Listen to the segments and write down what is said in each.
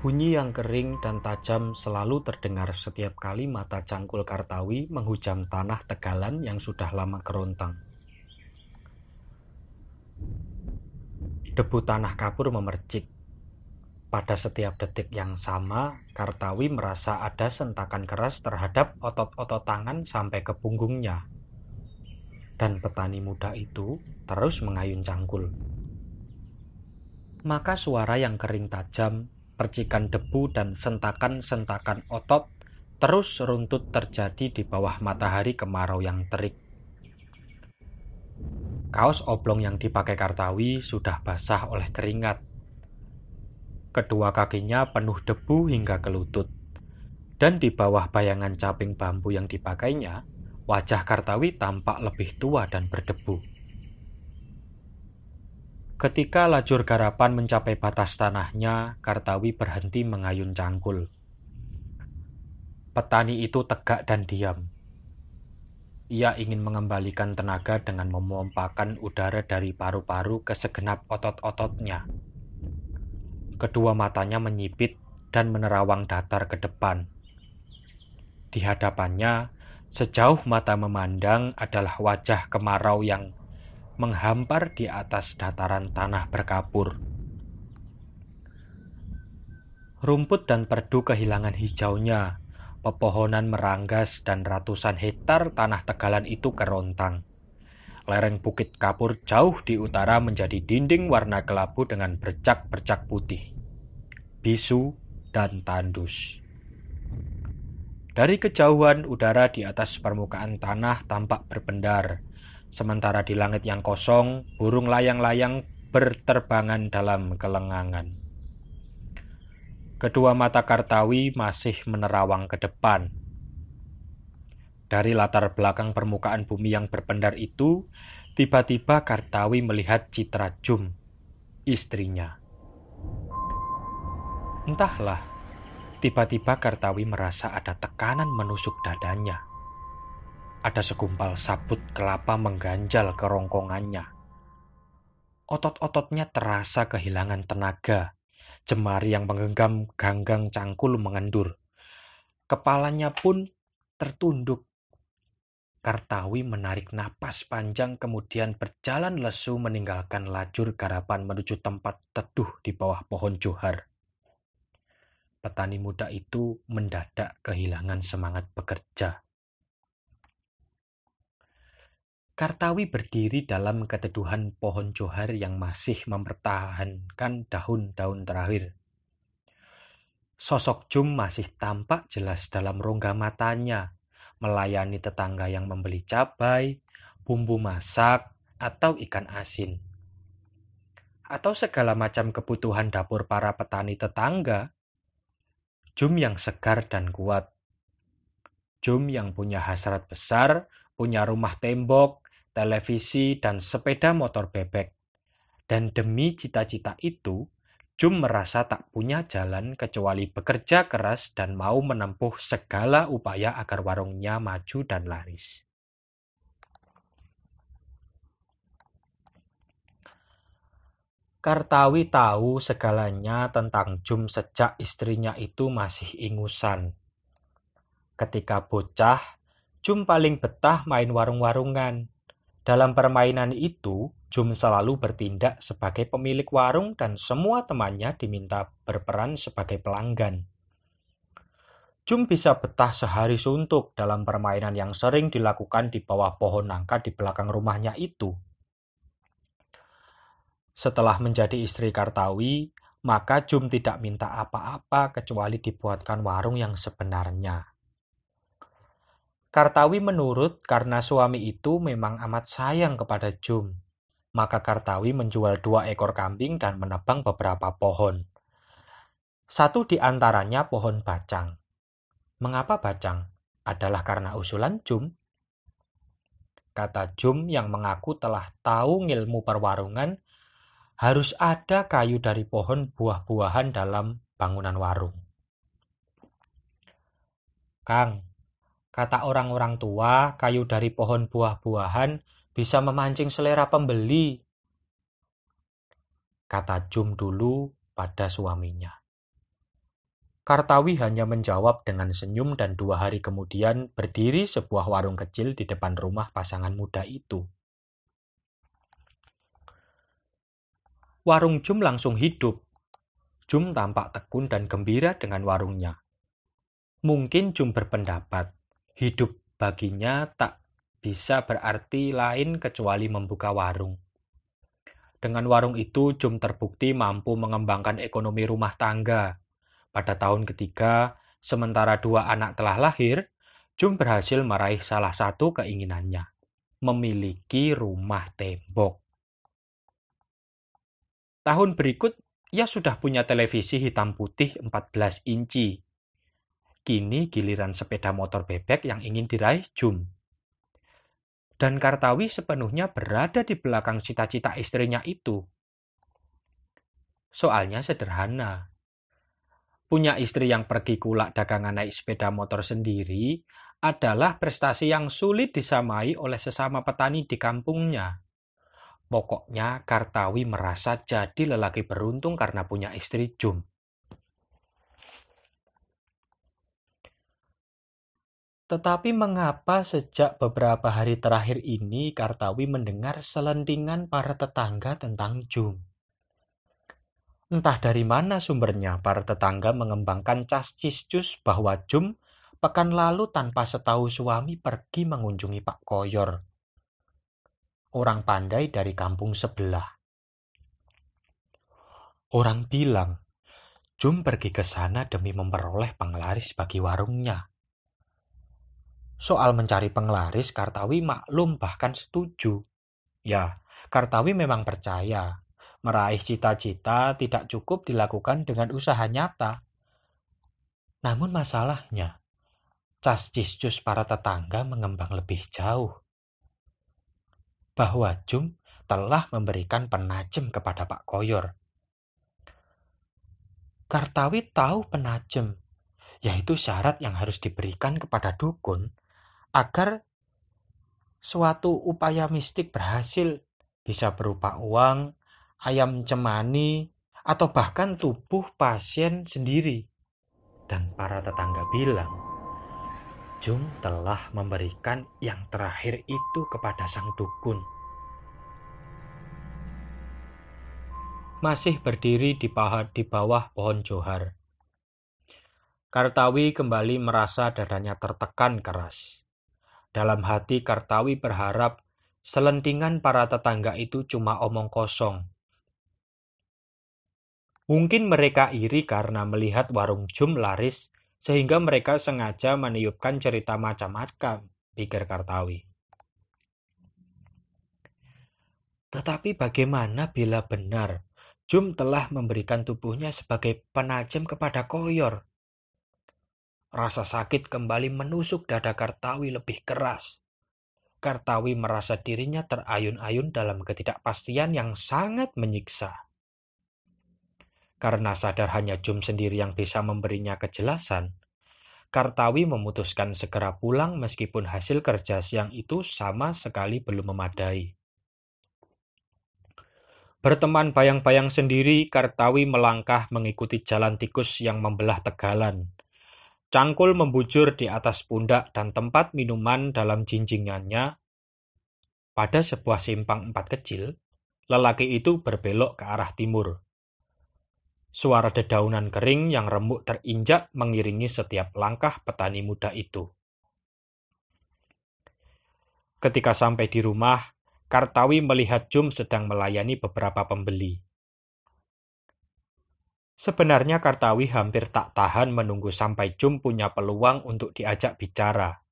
Bunyi yang kering dan tajam selalu terdengar setiap kali mata cangkul Kartawi menghujam tanah tegalan yang sudah lama kerontang. Debu tanah kapur memercik. Pada setiap detik yang sama, Kartawi merasa ada sentakan keras terhadap otot-otot tangan sampai ke punggungnya. Dan petani muda itu terus mengayun cangkul. Maka suara yang kering tajam percikan debu dan sentakan-sentakan otot terus runtut terjadi di bawah matahari kemarau yang terik. Kaos oblong yang dipakai Kartawi sudah basah oleh keringat. Kedua kakinya penuh debu hingga ke lutut. Dan di bawah bayangan caping bambu yang dipakainya, wajah Kartawi tampak lebih tua dan berdebu. Ketika lajur garapan mencapai batas tanahnya, Kartawi berhenti mengayun cangkul. Petani itu tegak dan diam. Ia ingin mengembalikan tenaga dengan memompakan udara dari paru-paru ke segenap otot-ototnya. Kedua matanya menyipit dan menerawang datar ke depan. Di hadapannya, sejauh mata memandang adalah wajah kemarau yang menghampar di atas dataran tanah berkapur. Rumput dan perdu kehilangan hijaunya, pepohonan meranggas dan ratusan hektar tanah tegalan itu kerontang. Lereng bukit kapur jauh di utara menjadi dinding warna kelabu dengan bercak-bercak putih, bisu, dan tandus. Dari kejauhan, udara di atas permukaan tanah tampak berpendar, Sementara di langit yang kosong, burung layang-layang berterbangan dalam kelengangan. Kedua mata Kartawi masih menerawang ke depan. Dari latar belakang permukaan bumi yang berpendar itu, tiba-tiba Kartawi melihat Citra Jum, istrinya. Entahlah, tiba-tiba Kartawi merasa ada tekanan menusuk dadanya. Ada segumpal sabut kelapa mengganjal kerongkongannya. Otot-ototnya terasa kehilangan tenaga. Jemari yang menggenggam ganggang cangkul mengendur. Kepalanya pun tertunduk. Kartawi menarik napas panjang kemudian berjalan lesu meninggalkan lajur garapan menuju tempat teduh di bawah pohon johar. Petani muda itu mendadak kehilangan semangat bekerja. Kartawi berdiri dalam keteduhan pohon johar yang masih mempertahankan daun-daun terakhir. Sosok Jum masih tampak jelas dalam rongga matanya, melayani tetangga yang membeli cabai, bumbu masak, atau ikan asin. Atau segala macam kebutuhan dapur para petani tetangga. Jum yang segar dan kuat. Jum yang punya hasrat besar, punya rumah tembok, televisi, dan sepeda motor bebek. Dan demi cita-cita itu, Jum merasa tak punya jalan kecuali bekerja keras dan mau menempuh segala upaya agar warungnya maju dan laris. Kartawi tahu segalanya tentang Jum sejak istrinya itu masih ingusan. Ketika bocah, Jum paling betah main warung-warungan. Dalam permainan itu, Jum selalu bertindak sebagai pemilik warung dan semua temannya diminta berperan sebagai pelanggan. Jum bisa betah sehari suntuk dalam permainan yang sering dilakukan di bawah pohon nangka di belakang rumahnya itu. Setelah menjadi istri Kartawi, maka Jum tidak minta apa-apa kecuali dibuatkan warung yang sebenarnya. Kartawi menurut karena suami itu memang amat sayang kepada Jum. Maka Kartawi menjual dua ekor kambing dan menebang beberapa pohon. Satu di antaranya pohon bacang. Mengapa bacang? Adalah karena usulan Jum. Kata Jum yang mengaku telah tahu ilmu perwarungan, harus ada kayu dari pohon buah-buahan dalam bangunan warung. Kang, Kata orang-orang tua, kayu dari pohon buah-buahan bisa memancing selera pembeli. Kata Jum dulu pada suaminya. Kartawi hanya menjawab dengan senyum dan dua hari kemudian berdiri sebuah warung kecil di depan rumah pasangan muda itu. Warung Jum langsung hidup. Jum tampak tekun dan gembira dengan warungnya. Mungkin Jum berpendapat, hidup baginya tak bisa berarti lain kecuali membuka warung. Dengan warung itu, Jum terbukti mampu mengembangkan ekonomi rumah tangga. Pada tahun ketiga, sementara dua anak telah lahir, Jum berhasil meraih salah satu keinginannya, memiliki rumah tembok. Tahun berikut, ia sudah punya televisi hitam putih 14 inci. Kini giliran sepeda motor bebek yang ingin diraih Jum dan Kartawi sepenuhnya berada di belakang cita-cita istrinya itu. Soalnya sederhana. Punya istri yang pergi kulak dagangan naik sepeda motor sendiri adalah prestasi yang sulit disamai oleh sesama petani di kampungnya. Pokoknya Kartawi merasa jadi lelaki beruntung karena punya istri Jum. Tetapi mengapa sejak beberapa hari terakhir ini Kartawi mendengar selentingan para tetangga tentang Jum? Entah dari mana sumbernya para tetangga mengembangkan cas ciscus bahwa Jum pekan lalu tanpa setahu suami pergi mengunjungi Pak Koyor. Orang pandai dari kampung sebelah. Orang bilang, Jum pergi ke sana demi memperoleh penglaris bagi warungnya. Soal mencari penglaris, Kartawi maklum bahkan setuju. Ya, Kartawi memang percaya meraih cita-cita tidak cukup dilakukan dengan usaha nyata. Namun masalahnya, cas ciscus para tetangga mengembang lebih jauh. Bahwa Jum telah memberikan penajem kepada Pak Koyor. Kartawi tahu penajem, yaitu syarat yang harus diberikan kepada dukun agar suatu upaya mistik berhasil bisa berupa uang, ayam cemani, atau bahkan tubuh pasien sendiri. Dan para tetangga bilang, Jung telah memberikan yang terakhir itu kepada sang dukun. Masih berdiri di, pahat di bawah pohon johar. Kartawi kembali merasa dadanya tertekan keras. Dalam hati Kartawi berharap selentingan para tetangga itu cuma omong kosong. Mungkin mereka iri karena melihat warung Jum laris sehingga mereka sengaja meniupkan cerita macam-macam, pikir Kartawi. Tetapi bagaimana bila benar Jum telah memberikan tubuhnya sebagai penajem kepada Koyor? Rasa sakit kembali menusuk dada Kartawi lebih keras. Kartawi merasa dirinya terayun-ayun dalam ketidakpastian yang sangat menyiksa. Karena sadar hanya Jum sendiri yang bisa memberinya kejelasan, Kartawi memutuskan segera pulang meskipun hasil kerja siang itu sama sekali belum memadai. Berteman bayang-bayang sendiri, Kartawi melangkah mengikuti jalan tikus yang membelah tegalan Cangkul membujur di atas pundak dan tempat minuman dalam jinjingannya. Pada sebuah simpang empat kecil, lelaki itu berbelok ke arah timur. Suara dedaunan kering yang remuk terinjak mengiringi setiap langkah petani muda itu. Ketika sampai di rumah, Kartawi melihat Jum sedang melayani beberapa pembeli. Sebenarnya Kartawi hampir tak tahan menunggu sampai Jum punya peluang untuk diajak bicara.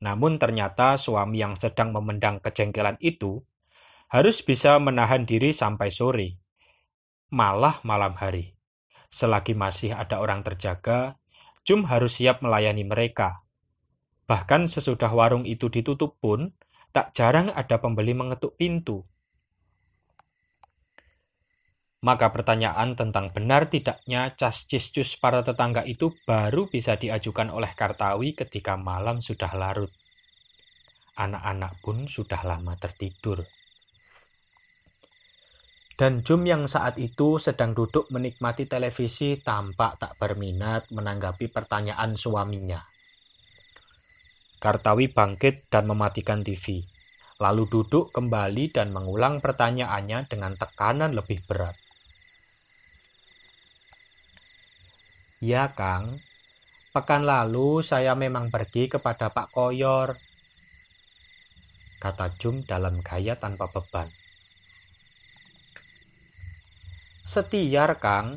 Namun ternyata suami yang sedang memendang kejengkelan itu harus bisa menahan diri sampai sore, malah malam hari. Selagi masih ada orang terjaga, Jum harus siap melayani mereka. Bahkan sesudah warung itu ditutup pun, tak jarang ada pembeli mengetuk pintu maka pertanyaan tentang benar tidaknya cas ciscus para tetangga itu baru bisa diajukan oleh Kartawi ketika malam sudah larut. Anak-anak pun sudah lama tertidur. Dan Jum yang saat itu sedang duduk menikmati televisi tampak tak berminat menanggapi pertanyaan suaminya. Kartawi bangkit dan mematikan TV, lalu duduk kembali dan mengulang pertanyaannya dengan tekanan lebih berat. Ya, Kang. Pekan lalu saya memang pergi kepada Pak Koyor, kata Jum dalam gaya tanpa beban. Setiar, Kang,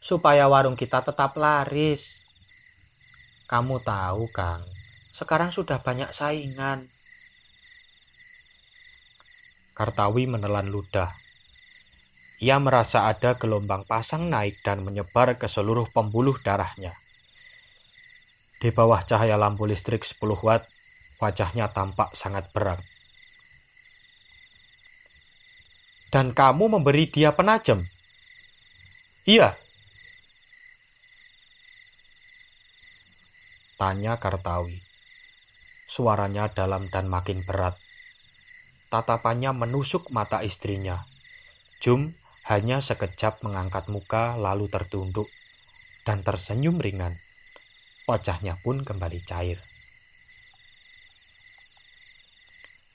supaya warung kita tetap laris. Kamu tahu, Kang, sekarang sudah banyak saingan. Kartawi menelan ludah. Ia merasa ada gelombang pasang naik dan menyebar ke seluruh pembuluh darahnya. Di bawah cahaya lampu listrik 10 watt, wajahnya tampak sangat berat. Dan kamu memberi dia penajam? Iya. Tanya Kartawi. Suaranya dalam dan makin berat. Tatapannya menusuk mata istrinya. Jum hanya sekejap mengangkat muka lalu tertunduk dan tersenyum ringan. Wajahnya pun kembali cair.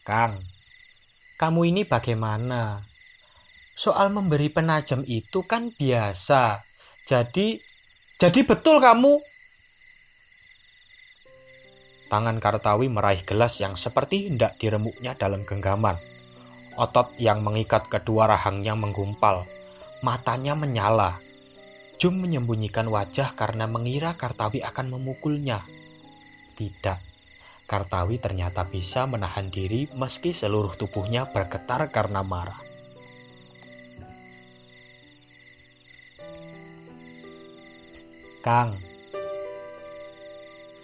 Kang, kamu ini bagaimana? soal memberi penajam itu kan biasa. Jadi, jadi betul kamu. Tangan Kartawi meraih gelas yang seperti hendak diremuknya dalam genggaman. Otot yang mengikat kedua rahangnya menggumpal. Matanya menyala. Jum menyembunyikan wajah karena mengira Kartawi akan memukulnya. Tidak. Kartawi ternyata bisa menahan diri meski seluruh tubuhnya bergetar karena marah. Kang,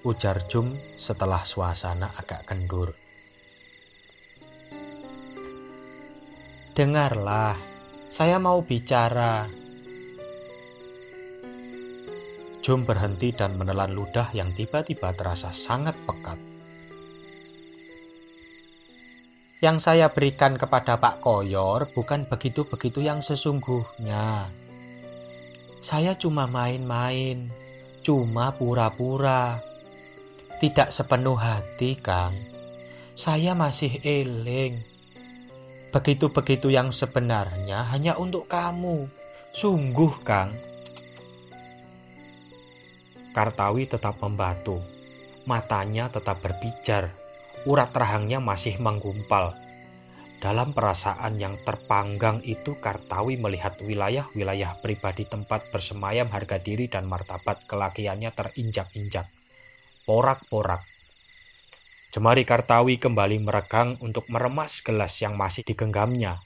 ujar Jum setelah suasana agak kendur. Dengarlah, saya mau bicara. Jum berhenti dan menelan ludah yang tiba-tiba terasa sangat pekat. Yang saya berikan kepada Pak Koyor bukan begitu-begitu yang sesungguhnya. Saya cuma main-main, cuma pura-pura. Tidak sepenuh hati, Kang. Saya masih eling. Begitu-begitu yang sebenarnya hanya untuk kamu. Sungguh, Kang. Kartawi tetap membatu. Matanya tetap berbicar. Urat rahangnya masih menggumpal. Dalam perasaan yang terpanggang itu Kartawi melihat wilayah-wilayah pribadi tempat bersemayam harga diri dan martabat kelakiannya terinjak-injak. Porak-porak. Jemari Kartawi kembali meregang untuk meremas gelas yang masih digenggamnya.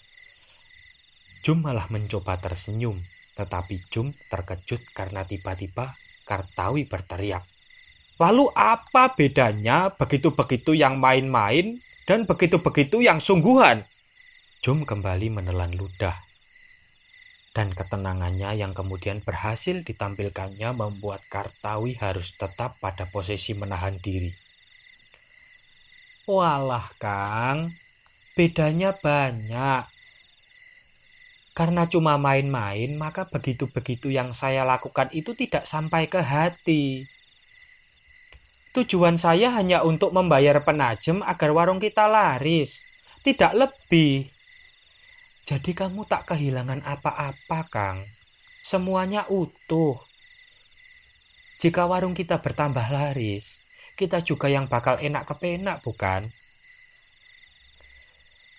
Jum malah mencoba tersenyum, tetapi Jum terkejut karena tiba-tiba Kartawi berteriak. Lalu apa bedanya begitu-begitu yang main-main dan begitu-begitu yang sungguhan. Jum kembali menelan ludah. Dan ketenangannya yang kemudian berhasil ditampilkannya membuat Kartawi harus tetap pada posisi menahan diri. Walah Kang, bedanya banyak. Karena cuma main-main, maka begitu-begitu yang saya lakukan itu tidak sampai ke hati. Tujuan saya hanya untuk membayar penajem agar warung kita laris, tidak lebih. Jadi kamu tak kehilangan apa-apa, Kang. Semuanya utuh. Jika warung kita bertambah laris, kita juga yang bakal enak kepenak, bukan?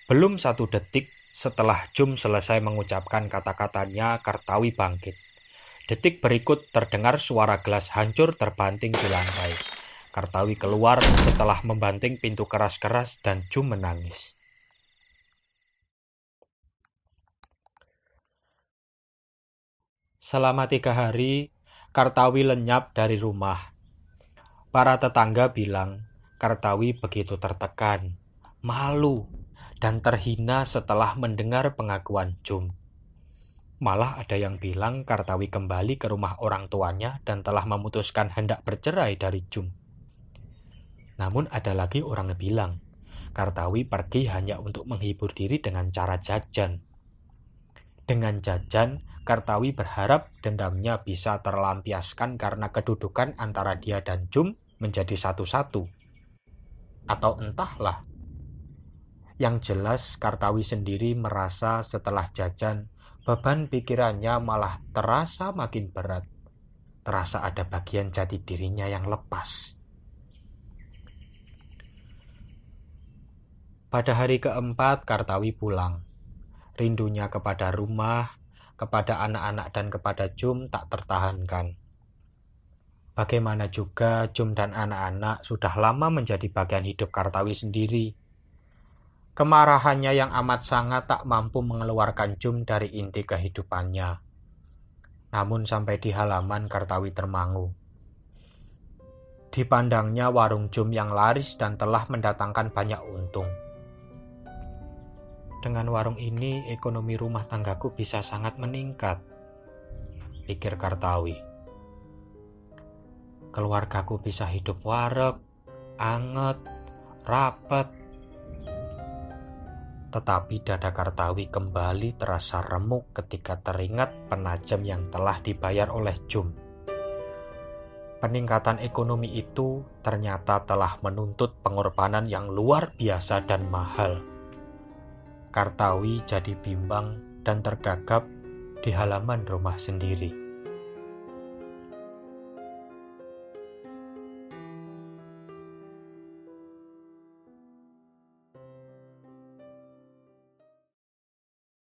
Belum satu detik setelah Jum selesai mengucapkan kata-katanya, Kartawi bangkit. Detik berikut terdengar suara gelas hancur terbanting di lantai. Kartawi keluar setelah membanting pintu keras-keras dan Jum menangis. Selama tiga hari, Kartawi lenyap dari rumah. Para tetangga bilang Kartawi begitu tertekan, malu, dan terhina setelah mendengar pengakuan Jum. Malah ada yang bilang Kartawi kembali ke rumah orang tuanya dan telah memutuskan hendak bercerai dari Jum. Namun ada lagi orang bilang, Kartawi pergi hanya untuk menghibur diri dengan cara jajan. Dengan jajan, Kartawi berharap dendamnya bisa terlampiaskan karena kedudukan antara dia dan Jum menjadi satu-satu. Atau entahlah. Yang jelas Kartawi sendiri merasa setelah jajan, beban pikirannya malah terasa makin berat. Terasa ada bagian jati dirinya yang lepas. Pada hari keempat, Kartawi pulang. Rindunya kepada rumah, kepada anak-anak dan kepada Jum tak tertahankan. Bagaimana juga Jum dan anak-anak sudah lama menjadi bagian hidup Kartawi sendiri. Kemarahannya yang amat sangat tak mampu mengeluarkan Jum dari inti kehidupannya. Namun sampai di halaman Kartawi termangu. Dipandangnya warung Jum yang laris dan telah mendatangkan banyak untung. Dengan warung ini, ekonomi rumah tanggaku bisa sangat meningkat, pikir Kartawi. Keluargaku bisa hidup warek, anget, rapet. Tetapi dada Kartawi kembali terasa remuk ketika teringat penajam yang telah dibayar oleh Jum. Peningkatan ekonomi itu ternyata telah menuntut pengorbanan yang luar biasa dan mahal. Kartawi jadi bimbang dan tergagap di halaman rumah sendiri.